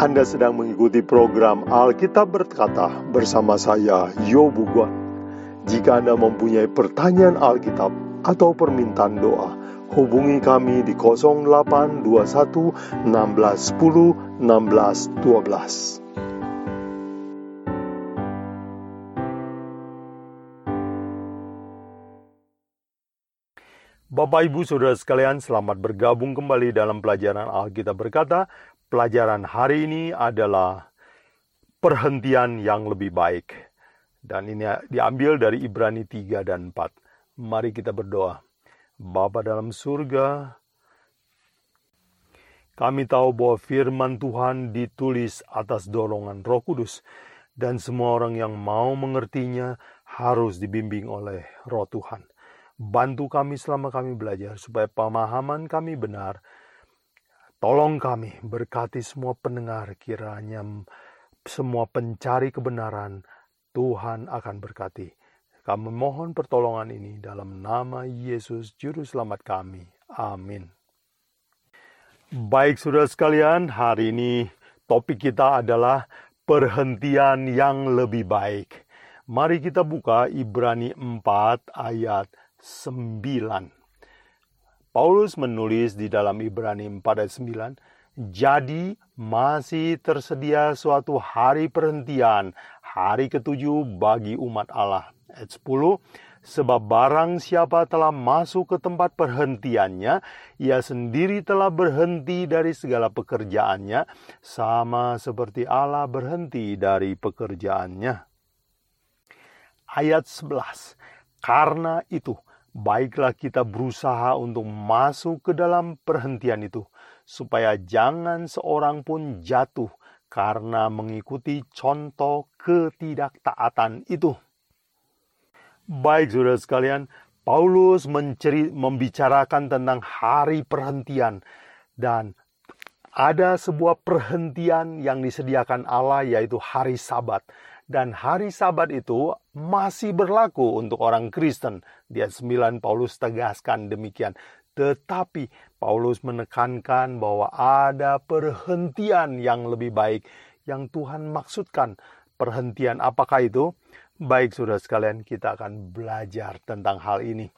Anda sedang mengikuti program Alkitab Berkata bersama saya, Yobu Guan. Jika Anda mempunyai pertanyaan Alkitab atau permintaan doa, hubungi kami di 0821 1610 1612. Bapak Ibu Saudara sekalian, selamat bergabung kembali dalam pelajaran Alkitab berkata Pelajaran hari ini adalah perhentian yang lebih baik. Dan ini diambil dari Ibrani 3 dan 4. Mari kita berdoa. Bapa dalam surga, kami tahu bahwa firman Tuhan ditulis atas dorongan Roh Kudus dan semua orang yang mau mengertinya harus dibimbing oleh Roh Tuhan. Bantu kami selama kami belajar supaya pemahaman kami benar Tolong kami berkati semua pendengar kiranya semua pencari kebenaran Tuhan akan berkati. Kami mohon pertolongan ini dalam nama Yesus Juru Selamat kami. Amin. Baik saudara sekalian, hari ini topik kita adalah perhentian yang lebih baik. Mari kita buka Ibrani 4 ayat 9. Paulus menulis di dalam Ibrani 4 ayat 9, jadi masih tersedia suatu hari perhentian, hari ketujuh bagi umat Allah. Ayat 10, sebab barang siapa telah masuk ke tempat perhentiannya, ia sendiri telah berhenti dari segala pekerjaannya, sama seperti Allah berhenti dari pekerjaannya. Ayat 11, karena itu, baiklah kita berusaha untuk masuk ke dalam perhentian itu, supaya jangan seorang pun jatuh karena mengikuti contoh ketidaktaatan itu. Baik, saudara sekalian, Paulus menceri, membicarakan tentang hari perhentian, dan ada sebuah perhentian yang disediakan Allah, yaitu hari Sabat. Dan hari sabat itu masih berlaku untuk orang Kristen. Di ayat 9 Paulus tegaskan demikian. Tetapi Paulus menekankan bahwa ada perhentian yang lebih baik yang Tuhan maksudkan. Perhentian apakah itu? Baik saudara sekalian, kita akan belajar tentang hal ini.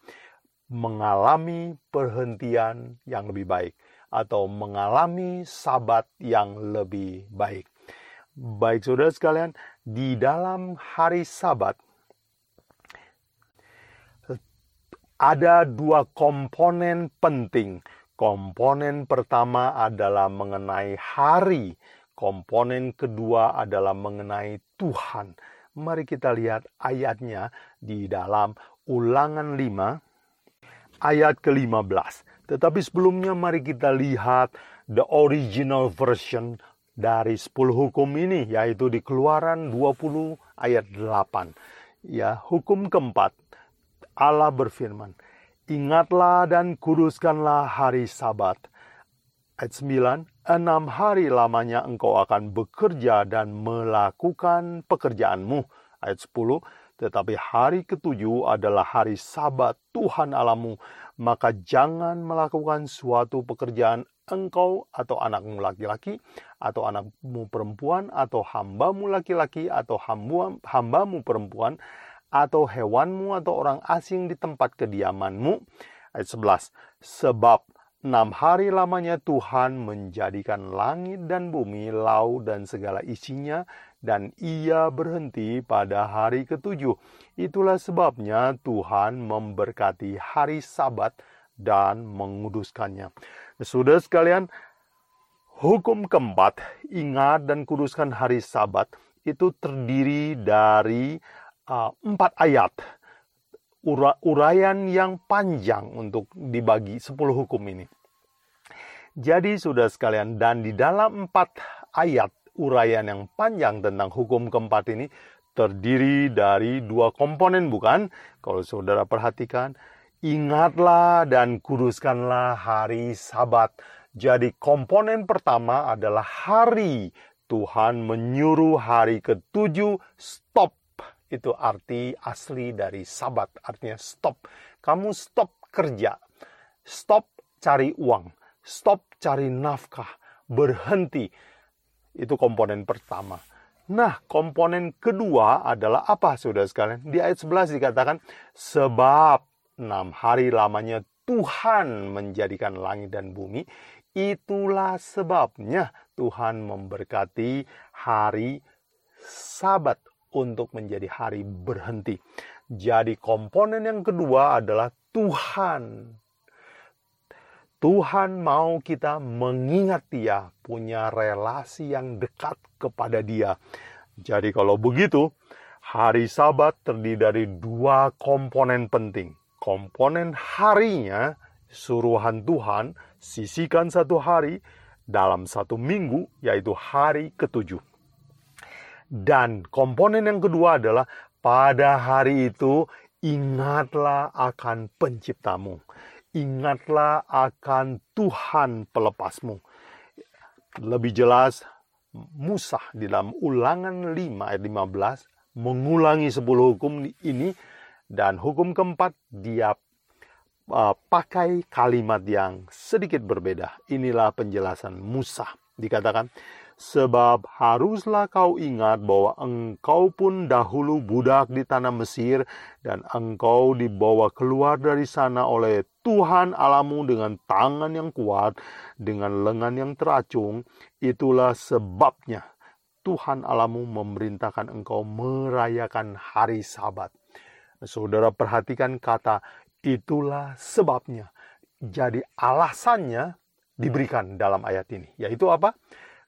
Mengalami perhentian yang lebih baik atau mengalami sabat yang lebih baik. Baik saudara sekalian, di dalam hari Sabat ada dua komponen penting. Komponen pertama adalah mengenai hari, komponen kedua adalah mengenai Tuhan. Mari kita lihat ayatnya di dalam Ulangan 5 ayat ke-15. Tetapi sebelumnya mari kita lihat the original version dari 10 hukum ini yaitu di Keluaran 20 ayat 8. Ya, hukum keempat Allah berfirman, "Ingatlah dan kuduskanlah hari Sabat." Ayat 9, enam hari lamanya engkau akan bekerja dan melakukan pekerjaanmu. Ayat 10, tetapi hari ketujuh adalah hari sabat Tuhan alamu, maka jangan melakukan suatu pekerjaan engkau atau anakmu laki-laki atau anakmu perempuan atau hambamu laki-laki atau hambamu perempuan atau hewanmu atau orang asing di tempat kediamanmu. Ayat 11. Sebab enam hari lamanya Tuhan menjadikan langit dan bumi, laut dan segala isinya, dan ia berhenti pada hari ketujuh. Itulah sebabnya Tuhan memberkati hari sabat dan menguduskannya. Sudah sekalian, hukum keempat, ingat dan kuduskan hari sabat, itu terdiri dari uh, empat ayat. Ura, urayan yang panjang untuk dibagi sepuluh hukum ini. Jadi sudah sekalian, dan di dalam empat ayat urayan yang panjang tentang hukum keempat ini terdiri dari dua komponen bukan? Kalau saudara perhatikan, Ingatlah dan kuduskanlah hari Sabat. Jadi, komponen pertama adalah hari. Tuhan menyuruh hari ketujuh stop. Itu arti asli dari Sabat, artinya stop. Kamu stop kerja, stop cari uang, stop cari nafkah, berhenti. Itu komponen pertama. Nah, komponen kedua adalah apa, saudara sekalian? Di ayat 11 dikatakan, sebab enam hari lamanya Tuhan menjadikan langit dan bumi, itulah sebabnya Tuhan memberkati hari sabat untuk menjadi hari berhenti. Jadi komponen yang kedua adalah Tuhan Tuhan mau kita mengingat Dia, punya relasi yang dekat kepada Dia. Jadi, kalau begitu, hari Sabat terdiri dari dua komponen penting. Komponen harinya, suruhan Tuhan, sisihkan satu hari dalam satu minggu, yaitu hari ketujuh. Dan komponen yang kedua adalah pada hari itu ingatlah akan penciptamu ingatlah akan Tuhan pelepasmu. Lebih jelas, Musa di dalam ulangan 5 ayat 15 mengulangi 10 hukum ini dan hukum keempat dia uh, pakai kalimat yang sedikit berbeda. Inilah penjelasan Musa. Dikatakan, Sebab haruslah kau ingat bahwa engkau pun dahulu budak di tanah Mesir dan engkau dibawa keluar dari sana oleh Tuhan alamu dengan tangan yang kuat, dengan lengan yang teracung. Itulah sebabnya Tuhan alamu memerintahkan engkau merayakan hari sabat. Saudara perhatikan kata itulah sebabnya. Jadi alasannya diberikan dalam ayat ini. Yaitu apa?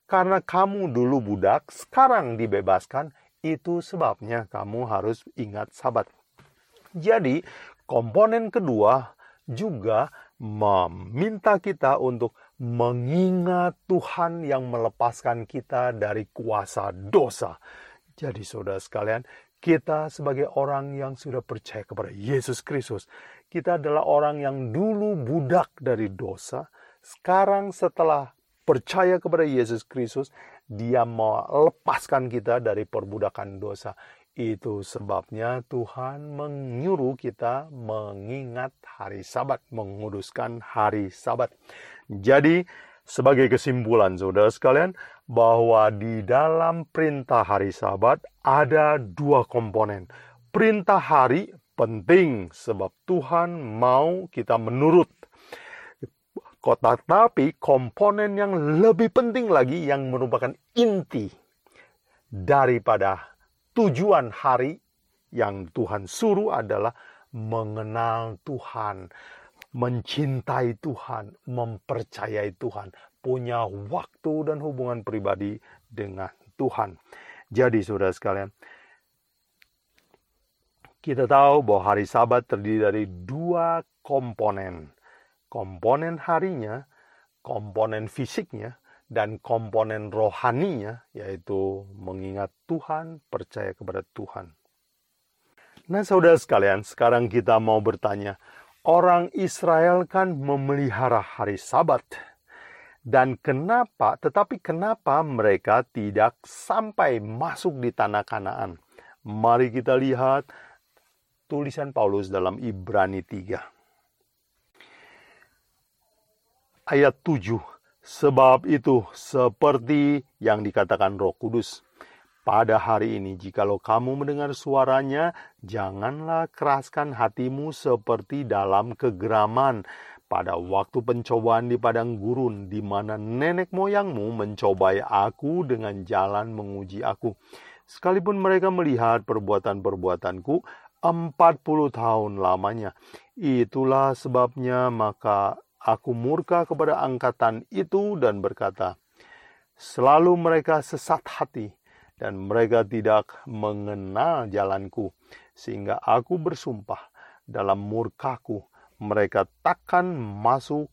Karena kamu dulu budak, sekarang dibebaskan, itu sebabnya kamu harus ingat sabat. Jadi, komponen kedua juga meminta kita untuk mengingat Tuhan yang melepaskan kita dari kuasa dosa. Jadi saudara sekalian, kita sebagai orang yang sudah percaya kepada Yesus Kristus, kita adalah orang yang dulu budak dari dosa, sekarang setelah percaya kepada Yesus Kristus, dia melepaskan kita dari perbudakan dosa. Itu sebabnya Tuhan menyuruh kita mengingat hari Sabat, menguduskan hari Sabat. Jadi, sebagai kesimpulan, saudara sekalian, bahwa di dalam perintah hari Sabat ada dua komponen. Perintah hari penting sebab Tuhan mau kita menurut Kota tapi komponen yang lebih penting lagi yang merupakan inti daripada tujuan hari yang Tuhan suruh adalah mengenal Tuhan, mencintai Tuhan, mempercayai Tuhan, punya waktu dan hubungan pribadi dengan Tuhan. Jadi saudara sekalian, kita tahu bahwa hari sabat terdiri dari dua komponen komponen harinya, komponen fisiknya, dan komponen rohaninya, yaitu mengingat Tuhan, percaya kepada Tuhan. Nah, saudara sekalian, sekarang kita mau bertanya, orang Israel kan memelihara hari Sabat, dan kenapa, tetapi kenapa mereka tidak sampai masuk di tanah Kanaan? Mari kita lihat tulisan Paulus dalam Ibrani 3 ayat 7. Sebab itu seperti yang dikatakan Roh Kudus. Pada hari ini, jikalau kamu mendengar suaranya, janganlah keraskan hatimu seperti dalam kegeraman pada waktu pencobaan di padang gurun, di mana nenek moyangmu mencobai aku dengan jalan menguji aku. Sekalipun mereka melihat perbuatan-perbuatanku, 40 tahun lamanya. Itulah sebabnya maka Aku murka kepada angkatan itu dan berkata, Selalu mereka sesat hati dan mereka tidak mengenal jalanku. Sehingga aku bersumpah dalam murkaku, mereka takkan masuk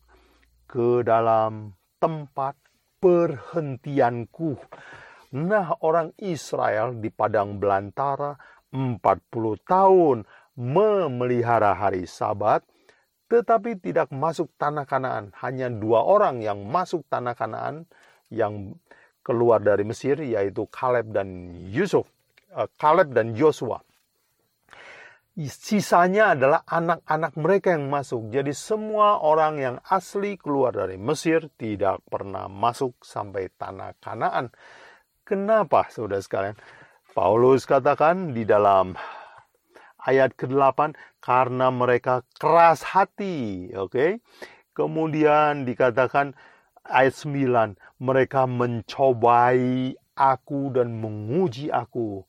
ke dalam tempat perhentianku. Nah orang Israel di padang belantara 40 tahun memelihara hari sabat tetapi tidak masuk tanah Kanaan. Hanya dua orang yang masuk tanah Kanaan yang keluar dari Mesir yaitu Kaleb dan Yusuf, uh, Kaleb dan Joshua. sisanya adalah anak-anak mereka yang masuk. Jadi semua orang yang asli keluar dari Mesir tidak pernah masuk sampai tanah Kanaan. Kenapa, saudara sekalian? Paulus katakan di dalam ayat ke-8 karena mereka keras hati, oke? Okay? Kemudian dikatakan ayat 9, mereka mencobai aku dan menguji aku.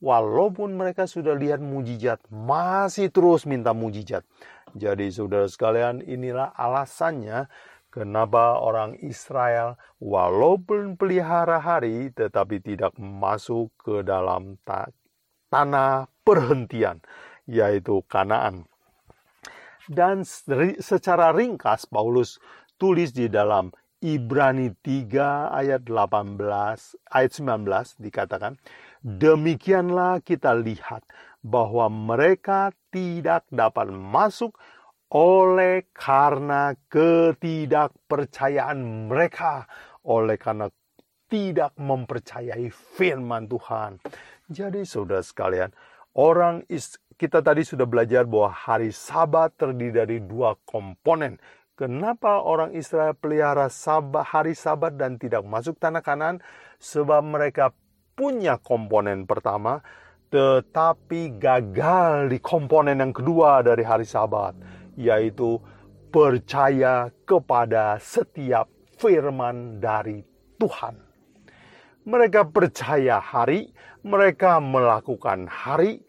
Walaupun mereka sudah lihat mujizat, masih terus minta mujizat. Jadi saudara sekalian, inilah alasannya kenapa orang Israel walaupun pelihara hari tetapi tidak masuk ke dalam ta tanah perhentian, yaitu Kanaan. Dan secara ringkas Paulus tulis di dalam Ibrani 3 ayat 18 ayat 19 dikatakan demikianlah kita lihat bahwa mereka tidak dapat masuk oleh karena ketidakpercayaan mereka oleh karena tidak mempercayai firman Tuhan. Jadi saudara sekalian, orang is, kita tadi sudah belajar bahwa hari sabat terdiri dari dua komponen. Kenapa orang Israel pelihara sabat, hari sabat dan tidak masuk tanah kanan? Sebab mereka punya komponen pertama, tetapi gagal di komponen yang kedua dari hari sabat, yaitu percaya kepada setiap firman dari Tuhan. Mereka percaya hari, mereka melakukan hari,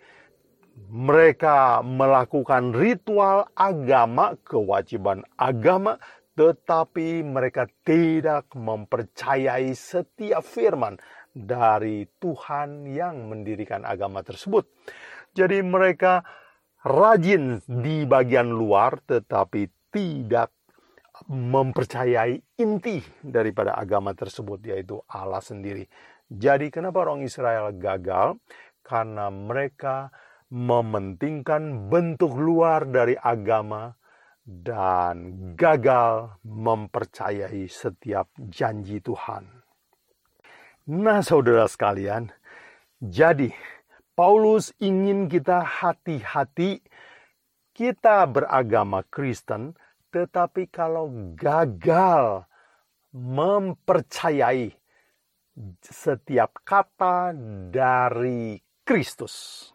mereka melakukan ritual agama, kewajiban agama, tetapi mereka tidak mempercayai setiap firman dari Tuhan yang mendirikan agama tersebut. Jadi mereka rajin di bagian luar tetapi tidak mempercayai inti daripada agama tersebut yaitu Allah sendiri. Jadi kenapa orang Israel gagal? Karena mereka mementingkan bentuk luar dari agama dan gagal mempercayai setiap janji Tuhan. Nah, saudara sekalian, jadi Paulus ingin kita hati-hati kita beragama Kristen tetapi kalau gagal mempercayai setiap kata dari Kristus,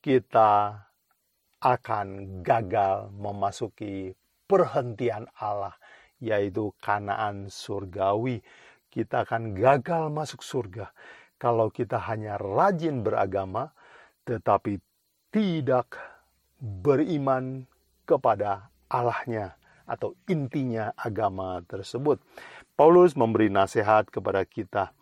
kita akan gagal memasuki perhentian Allah, yaitu kanaan surgawi. Kita akan gagal masuk surga kalau kita hanya rajin beragama, tetapi tidak beriman kepada Allahnya atau intinya agama tersebut. Paulus memberi nasihat kepada kita.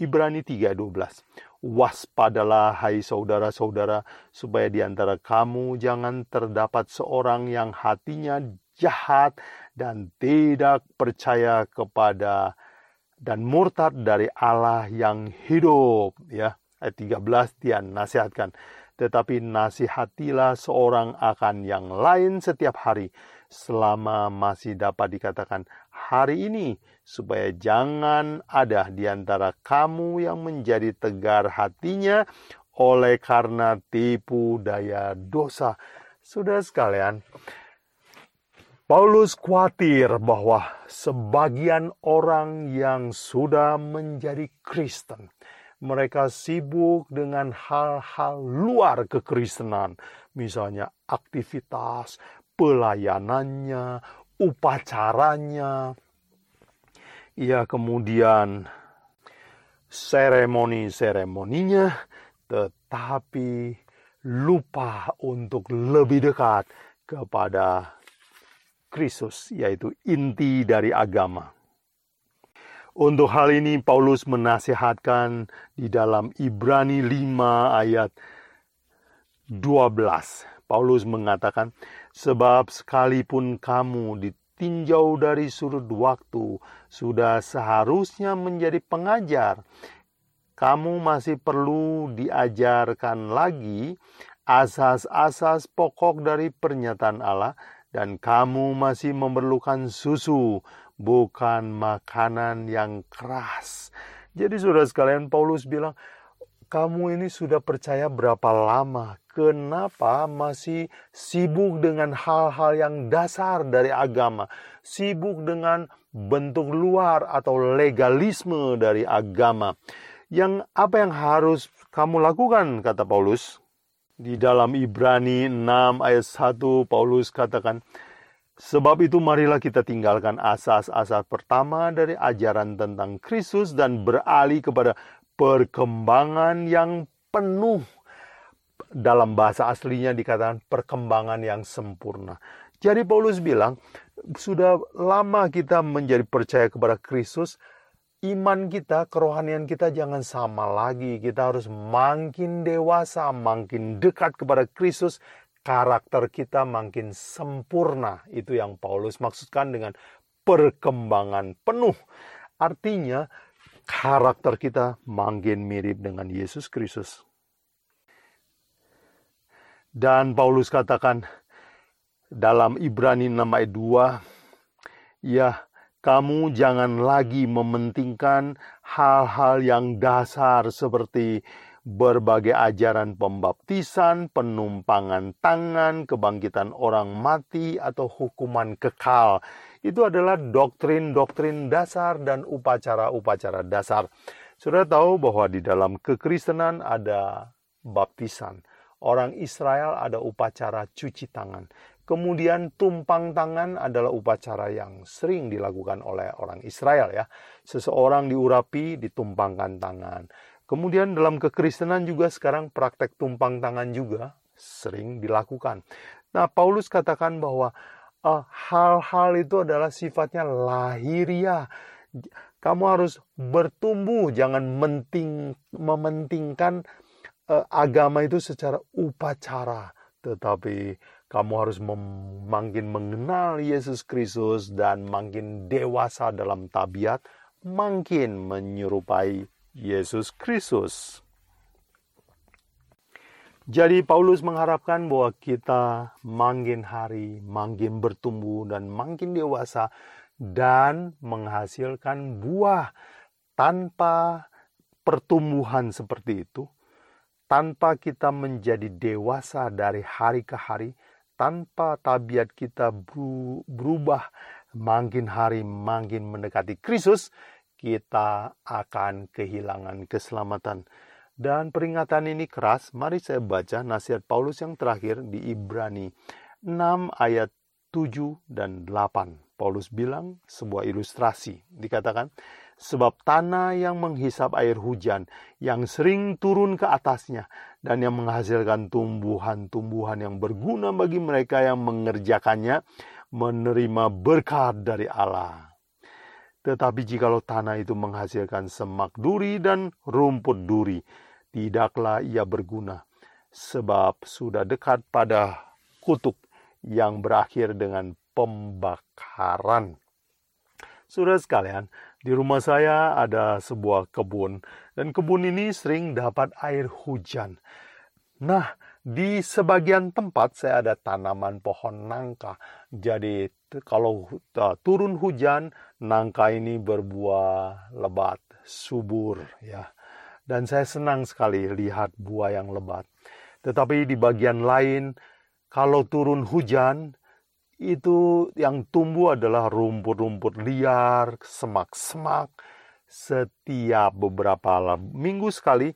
Ibrani 3:12. Waspadalah hai saudara-saudara supaya di antara kamu jangan terdapat seorang yang hatinya jahat dan tidak percaya kepada dan murtad dari Allah yang hidup ya. Ayat 13 dia nasihatkan tetapi nasihatilah seorang akan yang lain setiap hari selama masih dapat dikatakan hari ini supaya jangan ada di antara kamu yang menjadi tegar hatinya oleh karena tipu daya dosa. Sudah sekalian, Paulus khawatir bahwa sebagian orang yang sudah menjadi Kristen mereka sibuk dengan hal-hal luar kekristenan, misalnya aktivitas, pelayanannya, upacaranya, ya kemudian seremoni-seremoninya, tetapi lupa untuk lebih dekat kepada Kristus, yaitu inti dari agama. Untuk hal ini Paulus menasihatkan di dalam Ibrani 5 ayat 12. Paulus mengatakan, sebab sekalipun kamu ditinjau dari sudut waktu, sudah seharusnya menjadi pengajar. Kamu masih perlu diajarkan lagi asas-asas pokok dari pernyataan Allah dan kamu masih memerlukan susu bukan makanan yang keras. Jadi saudara sekalian Paulus bilang, kamu ini sudah percaya berapa lama? Kenapa masih sibuk dengan hal-hal yang dasar dari agama? Sibuk dengan bentuk luar atau legalisme dari agama. Yang apa yang harus kamu lakukan kata Paulus? Di dalam Ibrani 6 ayat 1 Paulus katakan, Sebab itu marilah kita tinggalkan asas-asas pertama dari ajaran tentang Kristus dan beralih kepada perkembangan yang penuh. Dalam bahasa aslinya dikatakan perkembangan yang sempurna. Jadi Paulus bilang, sudah lama kita menjadi percaya kepada Kristus, iman kita, kerohanian kita jangan sama lagi. Kita harus makin dewasa, makin dekat kepada Kristus, karakter kita makin sempurna. Itu yang Paulus maksudkan dengan perkembangan penuh. Artinya karakter kita makin mirip dengan Yesus Kristus. Dan Paulus katakan dalam Ibrani 6 ayat 2, ya kamu jangan lagi mementingkan hal-hal yang dasar seperti berbagai ajaran pembaptisan, penumpangan tangan, kebangkitan orang mati, atau hukuman kekal. Itu adalah doktrin-doktrin dasar dan upacara-upacara dasar. Sudah tahu bahwa di dalam kekristenan ada baptisan. Orang Israel ada upacara cuci tangan. Kemudian tumpang tangan adalah upacara yang sering dilakukan oleh orang Israel ya. Seseorang diurapi, ditumpangkan tangan. Kemudian dalam kekristenan juga sekarang praktek tumpang tangan juga sering dilakukan. Nah, Paulus katakan bahwa hal-hal uh, itu adalah sifatnya lahiriah. Kamu harus bertumbuh, jangan menting, mementingkan uh, agama itu secara upacara, tetapi kamu harus makin mengenal Yesus Kristus dan makin dewasa dalam tabiat, makin menyerupai Yesus Kristus. Jadi Paulus mengharapkan bahwa kita makin hari makin bertumbuh dan makin dewasa dan menghasilkan buah tanpa pertumbuhan seperti itu, tanpa kita menjadi dewasa dari hari ke hari, tanpa tabiat kita berubah makin hari makin mendekati Kristus, kita akan kehilangan keselamatan. Dan peringatan ini keras, mari saya baca nasihat Paulus yang terakhir di Ibrani 6 ayat 7 dan 8. Paulus bilang sebuah ilustrasi. Dikatakan, sebab tanah yang menghisap air hujan, yang sering turun ke atasnya, dan yang menghasilkan tumbuhan-tumbuhan yang berguna bagi mereka yang mengerjakannya, menerima berkat dari Allah. Tetapi jikalau tanah itu menghasilkan semak duri dan rumput duri, tidaklah ia berguna, sebab sudah dekat pada kutuk yang berakhir dengan pembakaran. Sudah sekalian, di rumah saya ada sebuah kebun, dan kebun ini sering dapat air hujan. Nah, di sebagian tempat saya ada tanaman pohon nangka. Jadi kalau turun hujan, nangka ini berbuah lebat, subur ya. Dan saya senang sekali lihat buah yang lebat. Tetapi di bagian lain, kalau turun hujan, itu yang tumbuh adalah rumput-rumput liar, semak-semak. Setiap beberapa minggu sekali,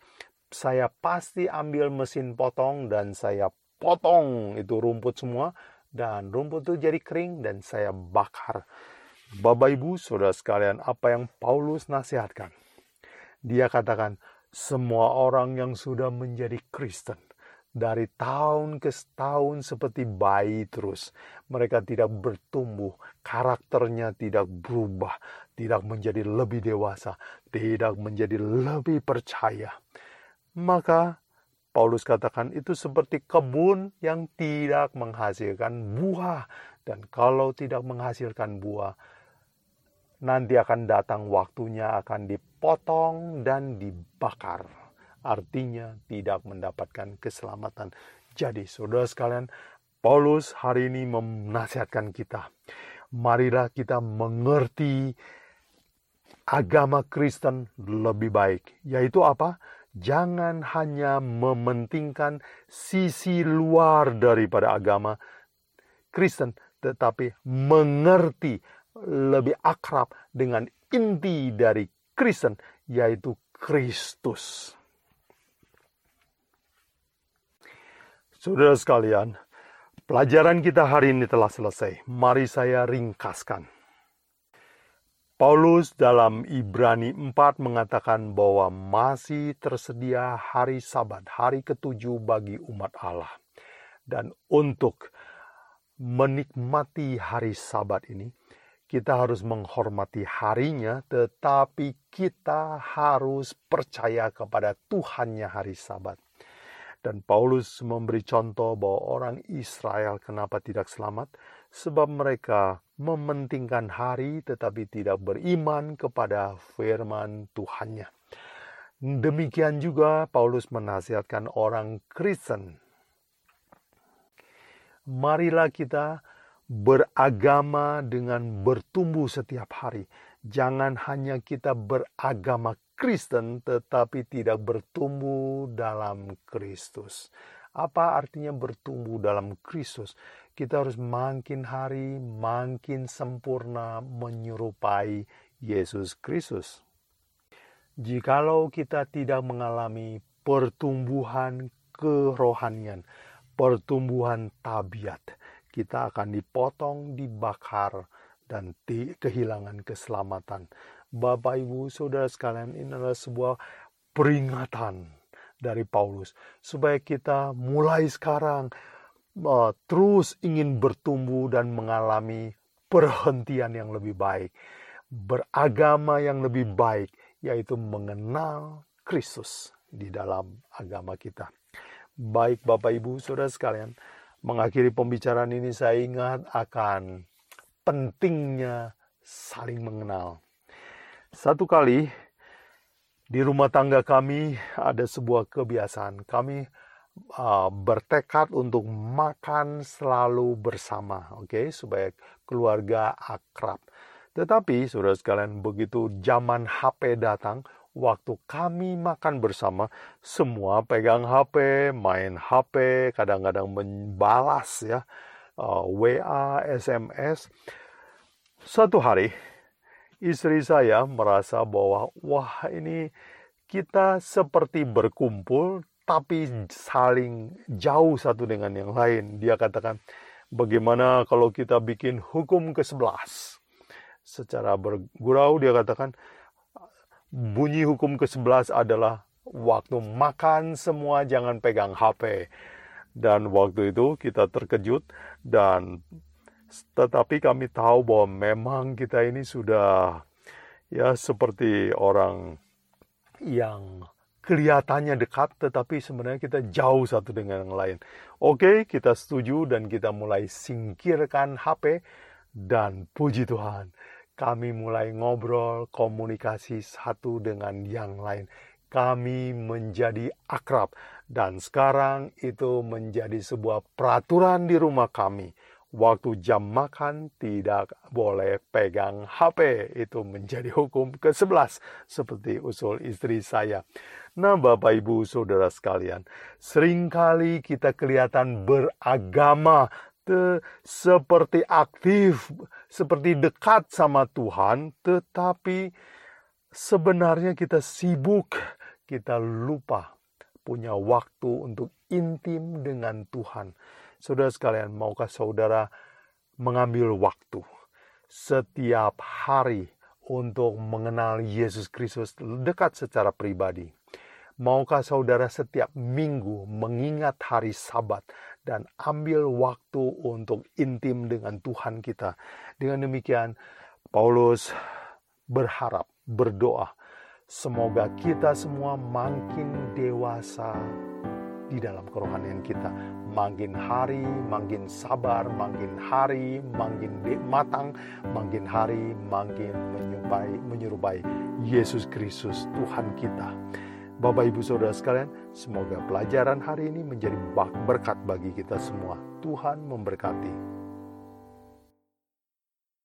saya pasti ambil mesin potong dan saya potong itu rumput semua dan rumput itu jadi kering dan saya bakar. Bapak Ibu, Saudara sekalian, apa yang Paulus nasihatkan? Dia katakan, semua orang yang sudah menjadi Kristen dari tahun ke tahun seperti bayi terus. Mereka tidak bertumbuh, karakternya tidak berubah, tidak menjadi lebih dewasa, tidak menjadi lebih percaya maka Paulus katakan itu seperti kebun yang tidak menghasilkan buah. Dan kalau tidak menghasilkan buah, nanti akan datang waktunya akan dipotong dan dibakar. Artinya tidak mendapatkan keselamatan. Jadi saudara sekalian, Paulus hari ini menasihatkan kita. Marilah kita mengerti agama Kristen lebih baik. Yaitu apa? Jangan hanya mementingkan sisi luar daripada agama Kristen, tetapi mengerti lebih akrab dengan inti dari Kristen, yaitu Kristus. Saudara sekalian, pelajaran kita hari ini telah selesai. Mari saya ringkaskan. Paulus dalam Ibrani 4 mengatakan bahwa masih tersedia hari sabat, hari ketujuh bagi umat Allah. Dan untuk menikmati hari sabat ini, kita harus menghormati harinya, tetapi kita harus percaya kepada Tuhannya hari sabat. Dan Paulus memberi contoh bahwa orang Israel kenapa tidak selamat, sebab mereka mementingkan hari tetapi tidak beriman kepada firman Tuhannya. Demikian juga Paulus menasihatkan orang Kristen. Marilah kita beragama dengan bertumbuh setiap hari. Jangan hanya kita beragama Kristen tetapi tidak bertumbuh dalam Kristus. Apa artinya bertumbuh dalam Kristus? Kita harus makin hari makin sempurna menyerupai Yesus Kristus. Jikalau kita tidak mengalami pertumbuhan kerohanian, pertumbuhan tabiat, kita akan dipotong, dibakar, dan kehilangan keselamatan. Bapak, Ibu, Saudara sekalian, ini adalah sebuah peringatan dari Paulus supaya kita mulai sekarang uh, terus ingin bertumbuh dan mengalami perhentian yang lebih baik, beragama yang lebih baik, yaitu mengenal Kristus di dalam agama kita. Baik Bapak Ibu Saudara sekalian, mengakhiri pembicaraan ini saya ingat akan pentingnya saling mengenal. Satu kali di rumah tangga kami ada sebuah kebiasaan. Kami uh, bertekad untuk makan selalu bersama, oke, okay? supaya keluarga akrab. Tetapi, saudara sekalian, begitu zaman HP datang, waktu kami makan bersama, semua pegang HP, main HP, kadang-kadang membalas ya, uh, WA, SMS. Suatu hari, istri saya merasa bahwa wah ini kita seperti berkumpul tapi saling jauh satu dengan yang lain. Dia katakan, bagaimana kalau kita bikin hukum ke-11? Secara bergurau dia katakan, bunyi hukum ke-11 adalah waktu makan semua jangan pegang HP. Dan waktu itu kita terkejut dan tetapi kami tahu bahwa memang kita ini sudah ya seperti orang yang kelihatannya dekat tetapi sebenarnya kita jauh satu dengan yang lain. Oke, kita setuju dan kita mulai singkirkan HP dan puji Tuhan, kami mulai ngobrol, komunikasi satu dengan yang lain. Kami menjadi akrab dan sekarang itu menjadi sebuah peraturan di rumah kami waktu jam makan tidak boleh pegang HP. Itu menjadi hukum ke-11 seperti usul istri saya. Nah Bapak Ibu Saudara sekalian, sering kali kita kelihatan beragama seperti aktif, seperti dekat sama Tuhan, tetapi sebenarnya kita sibuk, kita lupa punya waktu untuk intim dengan Tuhan. Saudara sekalian, maukah saudara mengambil waktu setiap hari untuk mengenal Yesus Kristus dekat secara pribadi? Maukah saudara setiap minggu mengingat hari Sabat dan ambil waktu untuk intim dengan Tuhan kita? Dengan demikian, Paulus berharap, berdoa, semoga kita semua makin dewasa di dalam kerohanian kita. Makin hari, makin sabar, makin hari, makin matang, makin hari, makin menyerupai, Yesus Kristus Tuhan kita. Bapak Ibu Saudara sekalian, semoga pelajaran hari ini menjadi berkat bagi kita semua. Tuhan memberkati.